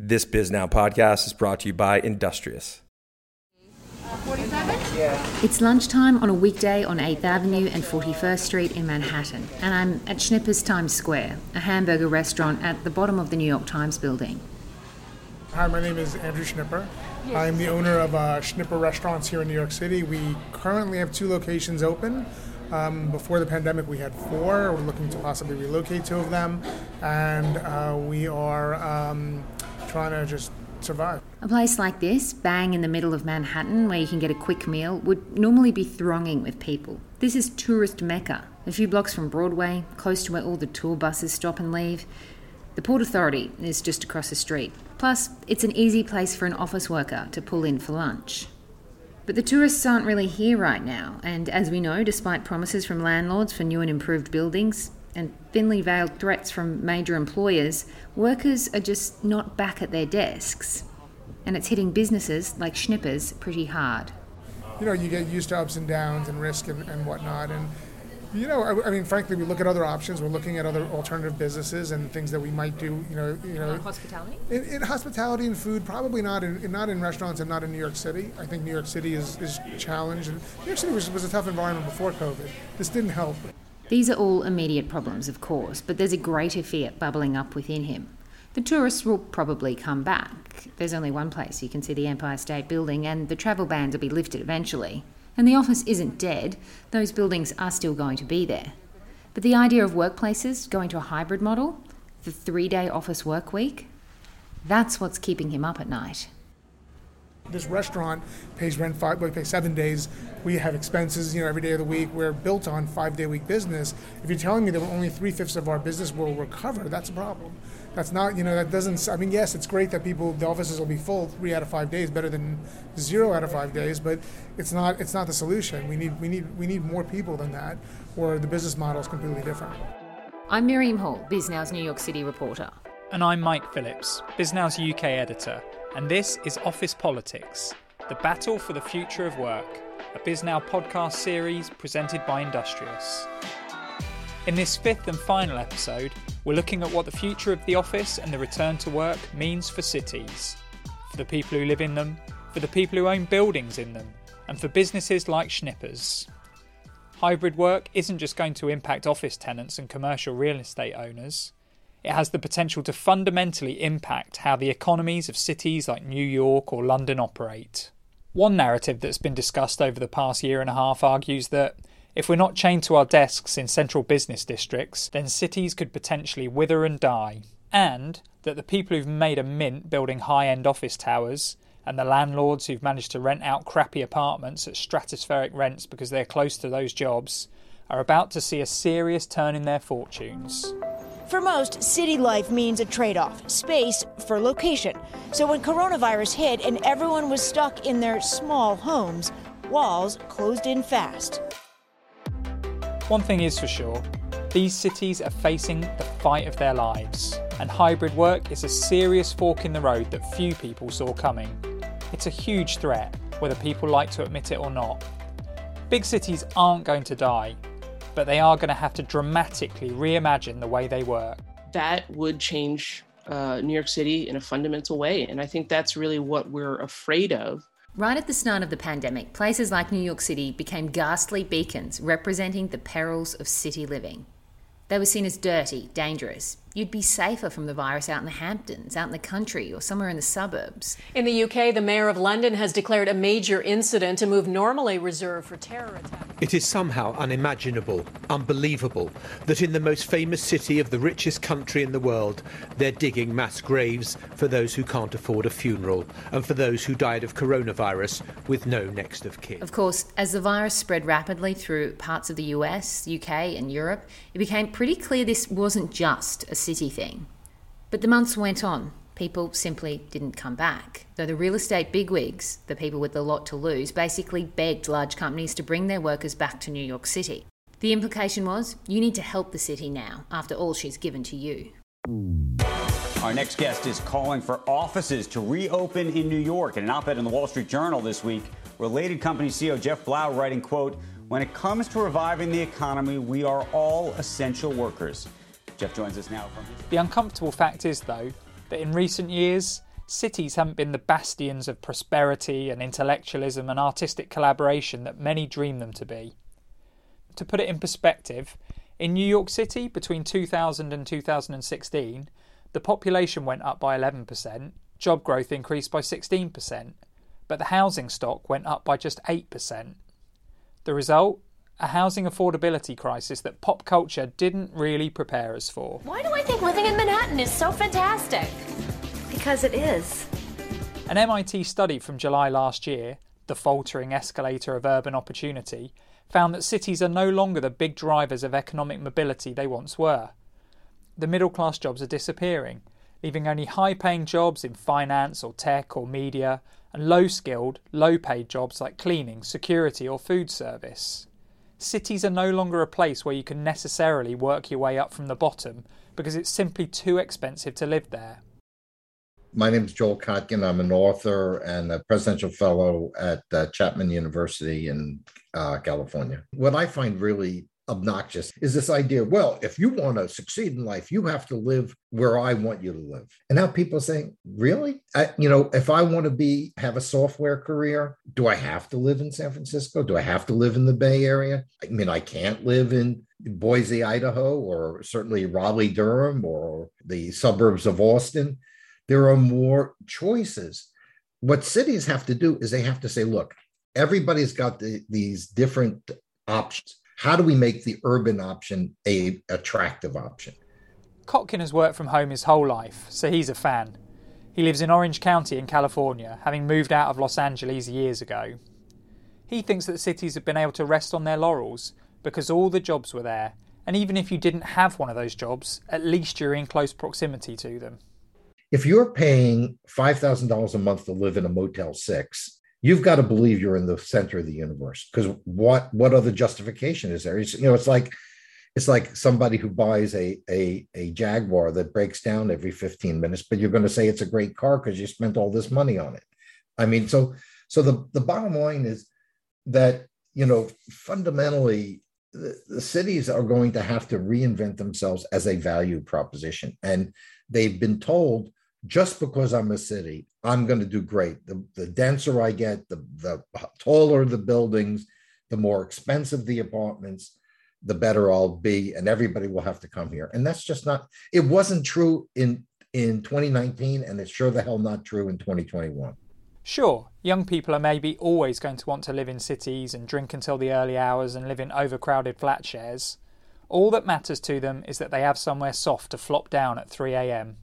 This Bisnow podcast is brought to you by Industrious. It's lunchtime on a weekday on 8th Avenue and 41st Street in Manhattan, and I'm at Schnipper's Times Square, a hamburger restaurant at the bottom of the New York Times building. Hi, my name is Andrew Schnipper. I'm the owner of uh, Schnipper Restaurants here in New York City. We currently have two locations open. Um, before the pandemic, we had four. We're looking to possibly relocate two of them, and uh, we are um, trying to just survive. A place like this, bang in the middle of Manhattan, where you can get a quick meal, would normally be thronging with people. This is tourist mecca, a few blocks from Broadway, close to where all the tour buses stop and leave. The Port Authority is just across the street. Plus, it's an easy place for an office worker to pull in for lunch. But the tourists aren't really here right now, and as we know, despite promises from landlords for new and improved buildings and thinly veiled threats from major employers, workers are just not back at their desks. And it's hitting businesses like Schnippers pretty hard. You know, you get used to ups and downs and risk and, and whatnot, and you know, I, I, mean, frankly, we look at other options. We're looking at other alternative businesses and things that we might do. You know, you know, uh, hospitality. In, in, hospitality and food, probably not in not in restaurants and not in New York City. I think New York City is, is challenged. And New York City was, was a tough environment before COVID. This didn't help. These are all immediate problems, of course, but there's a greater fear bubbling up within him. The tourists will probably come back. There's only one place you can see the Empire State Building, and the travel bans will be lifted eventually. And the office isn't dead, those buildings are still going to be there. But the idea of workplaces going to a hybrid model, the three day office work week, that's what's keeping him up at night. This restaurant pays rent five, we pay seven days. We have expenses, you know, every day of the week. We're built on five day week business. If you're telling me that only three fifths of our business will recover, that's a problem that's not you know that doesn't i mean yes it's great that people the offices will be full three out of five days better than zero out of five days but it's not it's not the solution we need we need we need more people than that or the business model is completely different i'm miriam hall bisnow's new york city reporter and i'm mike phillips bisnow's uk editor and this is office politics the battle for the future of work a bisnow podcast series presented by industrious in this fifth and final episode, we're looking at what the future of the office and the return to work means for cities, for the people who live in them, for the people who own buildings in them, and for businesses like Schnippers. Hybrid work isn't just going to impact office tenants and commercial real estate owners. It has the potential to fundamentally impact how the economies of cities like New York or London operate. One narrative that's been discussed over the past year and a half argues that if we're not chained to our desks in central business districts, then cities could potentially wither and die. And that the people who've made a mint building high end office towers and the landlords who've managed to rent out crappy apartments at stratospheric rents because they're close to those jobs are about to see a serious turn in their fortunes. For most, city life means a trade off space for location. So when coronavirus hit and everyone was stuck in their small homes, walls closed in fast. One thing is for sure these cities are facing the fight of their lives, and hybrid work is a serious fork in the road that few people saw coming. It's a huge threat, whether people like to admit it or not. Big cities aren't going to die, but they are going to have to dramatically reimagine the way they work. That would change uh, New York City in a fundamental way, and I think that's really what we're afraid of Right at the start of the pandemic, places like New York City became ghastly beacons representing the perils of city living. They were seen as dirty, dangerous. You'd be safer from the virus out in the Hamptons, out in the country, or somewhere in the suburbs. In the UK, the Mayor of London has declared a major incident, a move normally reserved for terror attacks. It is somehow unimaginable, unbelievable, that in the most famous city of the richest country in the world, they're digging mass graves for those who can't afford a funeral and for those who died of coronavirus with no next of kin. Of course, as the virus spread rapidly through parts of the US, UK, and Europe, it became pretty clear this wasn't just a city thing. But the months went on. People simply didn't come back. Though the real estate bigwigs, the people with a lot to lose, basically begged large companies to bring their workers back to New York City. The implication was you need to help the city now, after all she's given to you. Our next guest is calling for offices to reopen in New York. In an op-ed in the Wall Street Journal this week, related company CEO Jeff Blau writing, quote, when it comes to reviving the economy, we are all essential workers. Jeff joins us now from The uncomfortable fact is, though, that in recent years, cities haven't been the bastions of prosperity and intellectualism and artistic collaboration that many dream them to be. To put it in perspective, in New York City between 2000 and 2016, the population went up by 11%, job growth increased by 16%, but the housing stock went up by just 8%. The result? A housing affordability crisis that pop culture didn't really prepare us for. Why do I think living in Manhattan is so fantastic? Because it is. An MIT study from July last year, The Faltering Escalator of Urban Opportunity, found that cities are no longer the big drivers of economic mobility they once were. The middle class jobs are disappearing, leaving only high paying jobs in finance or tech or media, and low skilled, low paid jobs like cleaning, security, or food service. Cities are no longer a place where you can necessarily work your way up from the bottom because it's simply too expensive to live there. My name is Joel Kotkin. I'm an author and a presidential fellow at uh, Chapman University in uh, California. What I find really obnoxious is this idea well, if you want to succeed in life, you have to live where I want you to live. And now people are saying, really? I, you know, if I want to be have a software career, do I have to live in San Francisco? Do I have to live in the Bay Area? I mean, I can't live in Boise, Idaho, or certainly Raleigh, Durham, or the suburbs of Austin there are more choices. What cities have to do is they have to say, look, everybody's got the, these different options. How do we make the urban option a attractive option? Kotkin has worked from home his whole life, so he's a fan. He lives in Orange County in California, having moved out of Los Angeles years ago. He thinks that cities have been able to rest on their laurels because all the jobs were there, and even if you didn't have one of those jobs, at least you're in close proximity to them if you're paying $5,000 a month to live in a Motel 6, you've got to believe you're in the center of the universe because what what other justification is there? It's, you know, it's like it's like somebody who buys a, a, a Jaguar that breaks down every 15 minutes, but you're going to say it's a great car because you spent all this money on it. I mean, so so the, the bottom line is that, you know, fundamentally the, the cities are going to have to reinvent themselves as a value proposition. And they've been told just because I'm a city, I'm going to do great. The, the denser I get, the, the taller the buildings, the more expensive the apartments, the better I'll be, and everybody will have to come here. And that's just not, it wasn't true in, in 2019, and it's sure the hell not true in 2021. Sure, young people are maybe always going to want to live in cities and drink until the early hours and live in overcrowded flat shares. All that matters to them is that they have somewhere soft to flop down at 3am.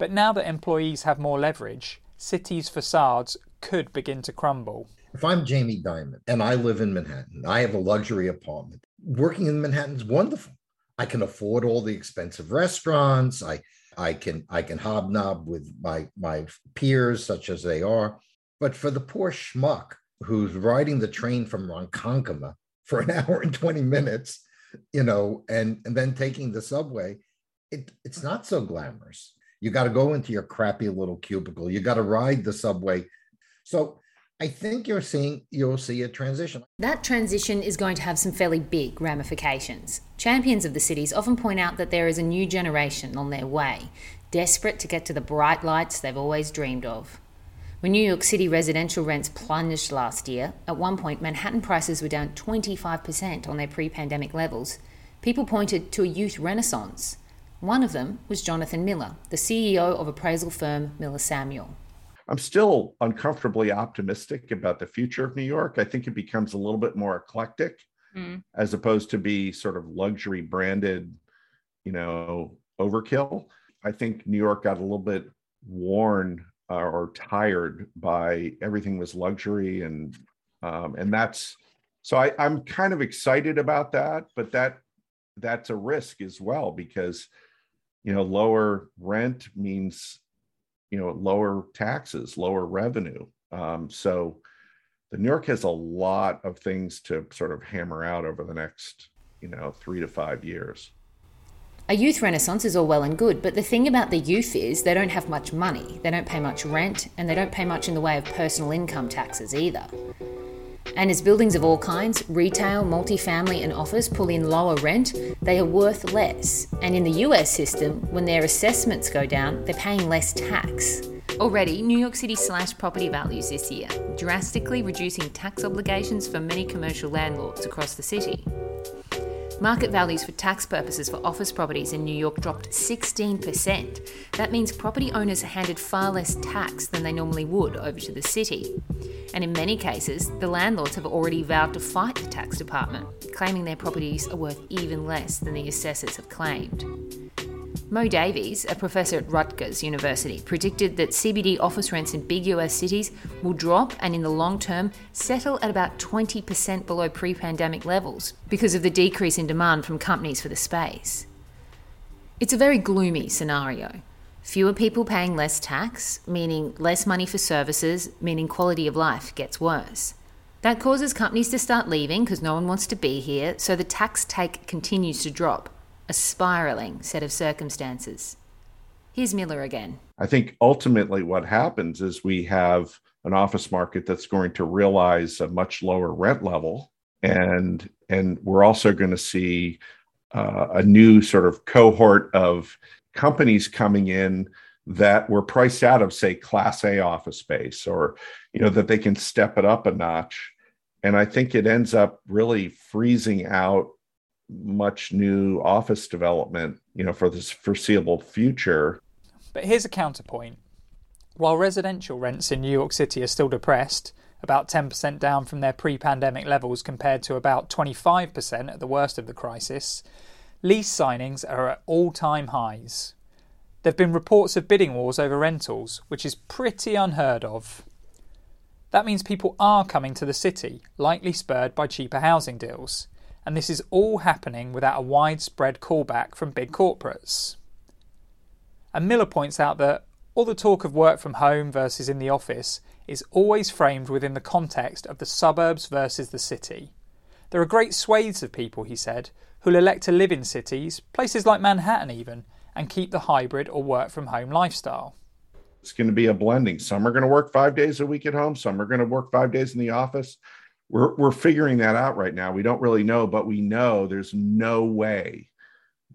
But now that employees have more leverage, cities' facades could begin to crumble. If I'm Jamie Dimon and I live in Manhattan, I have a luxury apartment. Working in Manhattan is wonderful. I can afford all the expensive restaurants. I I can I can hobnob with my my peers, such as they are. But for the poor schmuck who's riding the train from Ronkonkoma for an hour and 20 minutes, you know, and, and then taking the subway, it, it's not so glamorous. You got to go into your crappy little cubicle. You got to ride the subway. So I think you're seeing you'll see a transition. That transition is going to have some fairly big ramifications. Champions of the cities often point out that there is a new generation on their way, desperate to get to the bright lights they've always dreamed of. When New York City residential rents plunged last year, at one point Manhattan prices were down 25% on their pre pandemic levels. People pointed to a youth renaissance. One of them was Jonathan Miller, the CEO of appraisal firm Miller Samuel. I'm still uncomfortably optimistic about the future of New York. I think it becomes a little bit more eclectic mm. as opposed to be sort of luxury branded, you know, overkill. I think New York got a little bit worn uh, or tired by everything was luxury and um, and that's so I, I'm kind of excited about that, but that that's a risk as well because you know lower rent means you know lower taxes lower revenue. Um, so the new york has a lot of things to sort of hammer out over the next you know three to five years. A youth renaissance is all well and good, but the thing about the youth is they don't have much money, they don't pay much rent, and they don't pay much in the way of personal income taxes either. And as buildings of all kinds, retail, multifamily, and office pull in lower rent, they are worth less. And in the US system, when their assessments go down, they're paying less tax. Already, New York City slashed property values this year, drastically reducing tax obligations for many commercial landlords across the city. Market values for tax purposes for office properties in New York dropped 16%. That means property owners are handed far less tax than they normally would over to the city. And in many cases, the landlords have already vowed to fight the tax department, claiming their properties are worth even less than the assessors have claimed. Mo Davies, a professor at Rutgers University, predicted that CBD office rents in big US cities will drop and in the long term settle at about 20% below pre pandemic levels because of the decrease in demand from companies for the space. It's a very gloomy scenario. Fewer people paying less tax, meaning less money for services, meaning quality of life gets worse. That causes companies to start leaving because no one wants to be here, so the tax take continues to drop a spiraling set of circumstances. Here's Miller again. I think ultimately what happens is we have an office market that's going to realize a much lower rent level and and we're also going to see uh, a new sort of cohort of companies coming in that were priced out of say class a office space or you know that they can step it up a notch and i think it ends up really freezing out much new office development, you know, for this foreseeable future. But here's a counterpoint. While residential rents in New York City are still depressed, about 10% down from their pre pandemic levels compared to about 25% at the worst of the crisis, lease signings are at all time highs. There have been reports of bidding wars over rentals, which is pretty unheard of. That means people are coming to the city, likely spurred by cheaper housing deals and this is all happening without a widespread callback from big corporates. And Miller points out that all the talk of work from home versus in the office is always framed within the context of the suburbs versus the city. There are great swathes of people, he said, who'll elect to live in cities, places like Manhattan even, and keep the hybrid or work from home lifestyle. It's going to be a blending. Some are going to work five days a week at home, some are going to work five days in the office we're we're figuring that out right now. We don't really know, but we know there's no way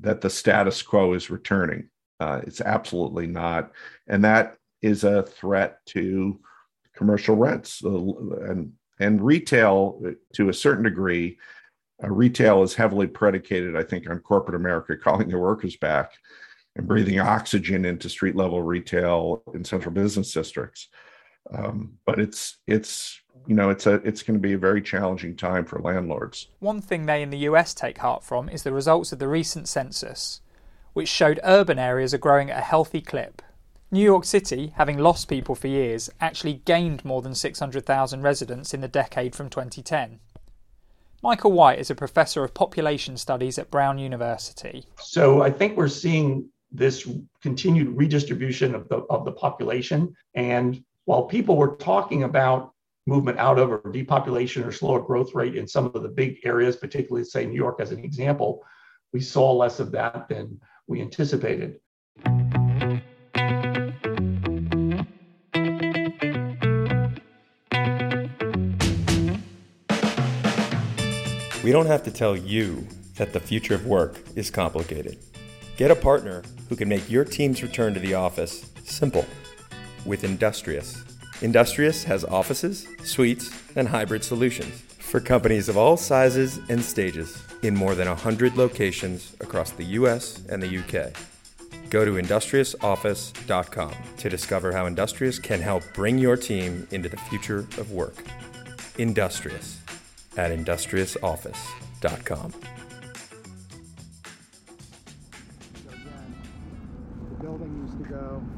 that the status quo is returning. Uh, it's absolutely not, and that is a threat to commercial rents and and retail to a certain degree. Uh, retail is heavily predicated, I think, on corporate America calling their workers back and breathing oxygen into street level retail in central business districts. Um, but it's it's you know it's a it's going to be a very challenging time for landlords. One thing they in the US take heart from is the results of the recent census, which showed urban areas are growing at a healthy clip. New York City, having lost people for years, actually gained more than 600,000 residents in the decade from 2010. Michael White is a professor of population studies at Brown University. So I think we're seeing this continued redistribution of the of the population and while people were talking about movement out of or depopulation or slower growth rate in some of the big areas, particularly say New York as an example, we saw less of that than we anticipated. We don't have to tell you that the future of work is complicated. Get a partner who can make your team's return to the office simple with Industrious. Industrious has offices, suites, and hybrid solutions for companies of all sizes and stages in more than 100 locations across the US and the UK. Go to industriousoffice.com to discover how Industrious can help bring your team into the future of work. Industrious at industriousoffice.com.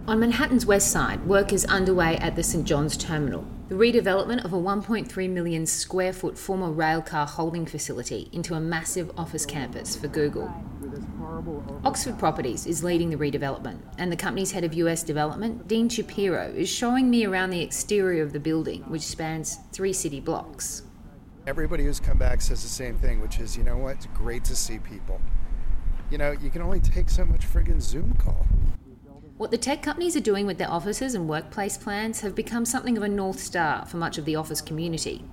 On Manhattan's west side, work is underway at the St John's Terminal, the redevelopment of a 1.3 million square foot former railcar holding facility into a massive office campus for Google. Oxford Properties is leading the redevelopment, and the company's head of US development, Dean Shapiro, is showing me around the exterior of the building, which spans three city blocks. Everybody who's come back says the same thing, which is, you know what, it's great to see people. You know, you can only take so much friggin' Zoom call. What the tech companies are doing with their offices and workplace plans have become something of a North Star for much of the office community.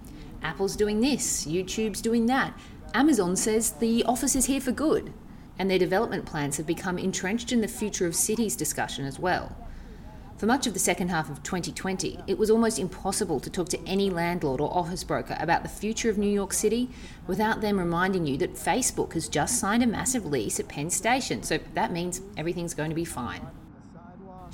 Apple's doing this, YouTube's doing that. Amazon says the office is here for good. And their development plans have become entrenched in the future of cities discussion as well. For much of the second half of 2020, it was almost impossible to talk to any landlord or office broker about the future of New York City without them reminding you that Facebook has just signed a massive lease at Penn Station, so that means everything's going to be fine.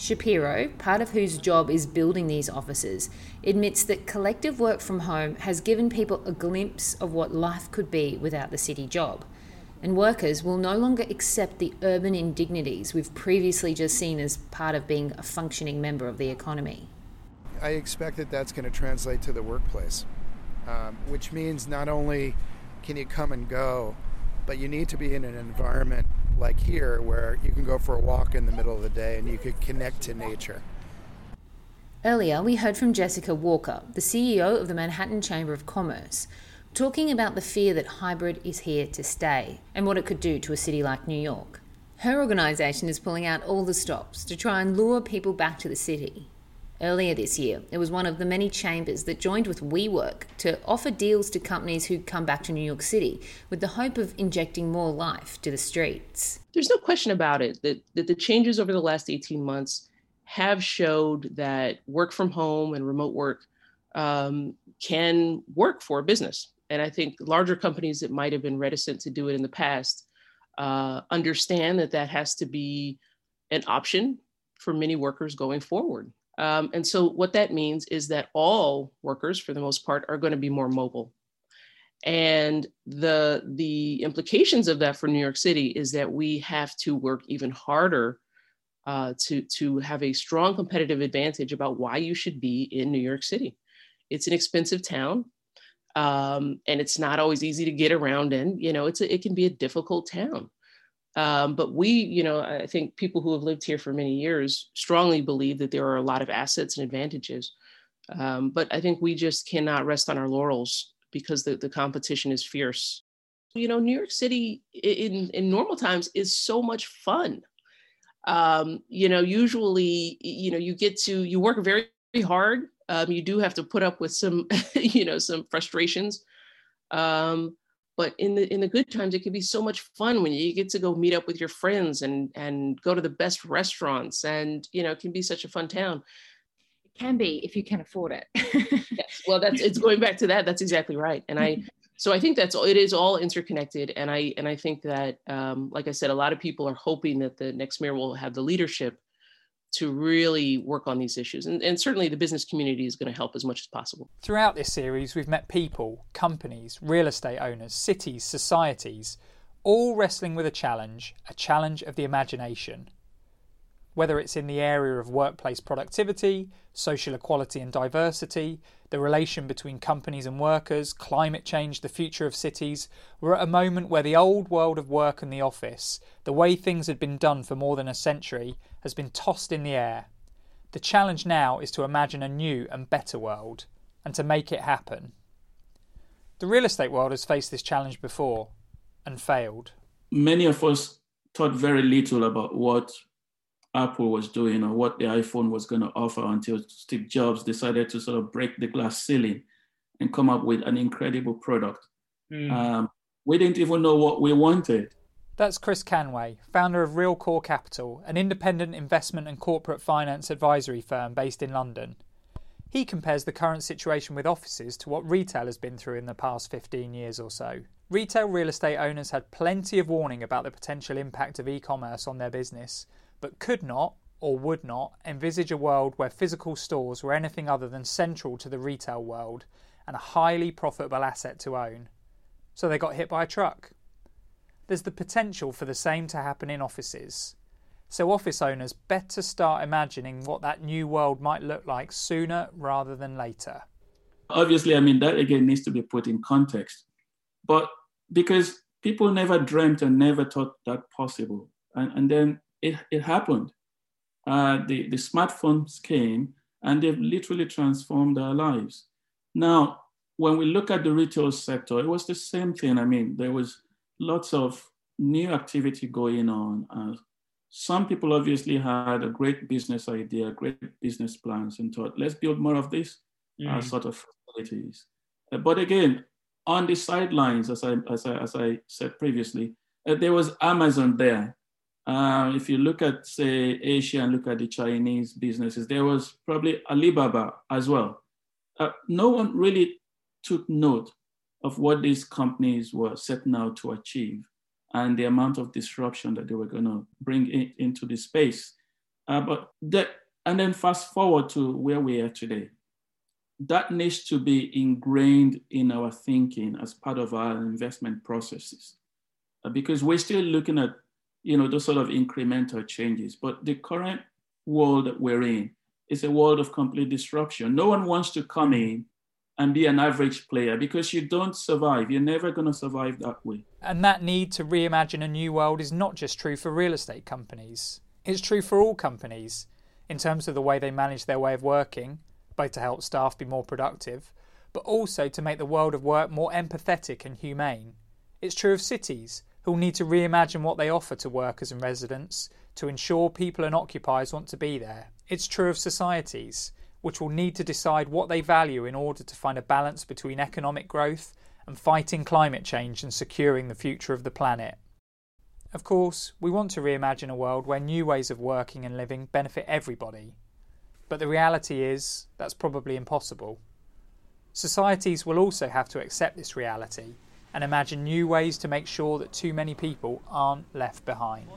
Shapiro, part of whose job is building these offices, admits that collective work from home has given people a glimpse of what life could be without the city job and workers will no longer accept the urban indignities we've previously just seen as part of being a functioning member of the economy. I expect that that's going to translate to the workplace, um, which means not only can you come and go, but you need to be in an environment like here where you can go for a walk in the middle of the day and you could connect to nature. Earlier, we heard from Jessica Walker, the CEO of the Manhattan Chamber of Commerce, talking about the fear that hybrid is here to stay and what it could do to a city like New York. Her organisation is pulling out all the stops to try and lure people back to the city. Earlier this year, it was one of the many chambers that joined with WeWork to offer deals to companies who come back to New York City with the hope of injecting more life to the streets. There's no question about it that, that the changes over the last 18 months have showed that work from home and remote work um, can work for a business. And I think larger companies that might have been reticent to do it in the past uh, understand that that has to be an option for many workers going forward. Um, and so, what that means is that all workers, for the most part, are going to be more mobile. And the the implications of that for New York City is that we have to work even harder uh, to to have a strong competitive advantage about why you should be in New York City. It's an expensive town um, and it's not always easy to get around in. You know, it's a, it can be a difficult town. Um, but we, you know, I think people who have lived here for many years strongly believe that there are a lot of assets and advantages. Um, but I think we just cannot rest on our laurels because the, the competition is fierce. You know, New York City in, in normal times is so much fun. Um, you know, usually, you know, you get to, you work very hard um, you do have to put up with some, you know, some frustrations. Um, but in the in the good times, it can be so much fun when you get to go meet up with your friends and and go to the best restaurants, and you know, it can be such a fun town. It can be if you can afford it. yes, well, that's it's going back to that. That's exactly right. And I so I think that's it is all interconnected, and I and I think that, um, like I said, a lot of people are hoping that the next mayor will have the leadership to really work on these issues. And, and certainly the business community is going to help as much as possible. Throughout this series, we've met people, companies, real estate owners, cities, societies, all wrestling with a challenge, a challenge of the imagination. Whether it's in the area of workplace productivity, social equality and diversity, the relation between companies and workers, climate change, the future of cities, we're at a moment where the old world of work and the office, the way things had been done for more than a century, has been tossed in the air. The challenge now is to imagine a new and better world, and to make it happen. The real estate world has faced this challenge before and failed. Many of us thought very little about what Apple was doing or what the iPhone was going to offer until Steve Jobs decided to sort of break the glass ceiling and come up with an incredible product. Mm. Um, we didn't even know what we wanted. That's Chris Canway, founder of Real Core Capital, an independent investment and corporate finance advisory firm based in London. He compares the current situation with offices to what retail has been through in the past 15 years or so. Retail real estate owners had plenty of warning about the potential impact of e commerce on their business, but could not or would not envisage a world where physical stores were anything other than central to the retail world and a highly profitable asset to own. So they got hit by a truck. There's the potential for the same to happen in offices. So office owners better start imagining what that new world might look like sooner rather than later. Obviously, I mean, that again needs to be put in context. But because people never dreamt and never thought that possible. And, and then it, it happened. Uh, the, the smartphones came and they've literally transformed our lives. Now, when we look at the retail sector, it was the same thing. I mean, there was lots of new activity going on. Uh, some people obviously had a great business idea, great business plans, and thought, let's build more of this uh, mm. uh, sort of facilities. Uh, but again, on the sidelines, as I, as I, as I said previously, uh, there was Amazon there if you look at, say, Asia and look at the Chinese businesses, there was probably Alibaba as well. No one really took note of what these companies were setting out to achieve and the amount of disruption that they were going to bring in, into the space. Uh, but that, and then fast forward to where we are today. That needs to be ingrained in our thinking as part of our investment processes, uh, because we're still looking at, you know, those sort of incremental changes. But the current world that we're in is a world of complete disruption. No one wants to come in and be an average player because you don't survive. You're never going to survive that way. And that need to reimagine a new world is not just true for real estate companies, it's true for all companies in terms of the way they manage their way of working, both to help staff be more productive, but also to make the world of work more empathetic and humane. It's true of cities, who will need to reimagine what they offer to workers and residents to ensure people and occupiers want to be there. It's true of societies which will need to decide what they value in order to find a balance between economic growth and fighting climate change and securing the future of the planet. Of course, we want to reimagine a world where new ways of working and living benefit everybody. But the reality is that's probably impossible. Societies will also have to accept this reality and imagine new ways to make sure that too many people aren't left behind.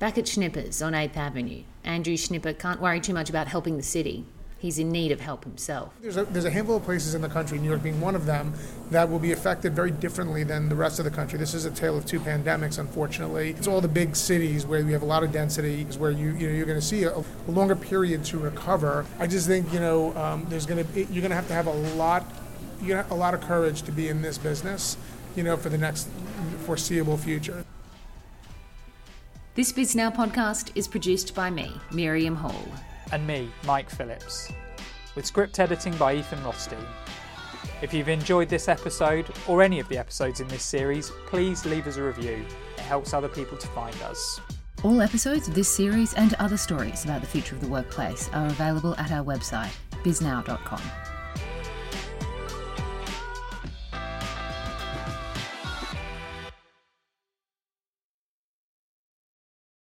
Back at Schnippers on 8th Avenue, Andrew Schnipper can't worry too much about helping the city. He's in need of help himself. There's a, there's a handful of places in the country, New York being one of them, that will be affected very differently than the rest of the country. This is a tale of two pandemics, unfortunately. It's all the big cities where we have a lot of density, is where you, you know, you're going to see a, a, longer period to recover. I just think, you know, um, there's going to you're going to have to have a lot, you a lot of courage to be in this business, you know, for the next foreseeable future. This Bisnow podcast is produced by me, Miriam Hall. And me, Mike Phillips. With script editing by Ethan Rothstein. If you've enjoyed this episode, or any of the episodes in this series, please leave us a review. It helps other people to find us. All episodes of this series and other stories about the future of the workplace are available at our website, bisnow.com.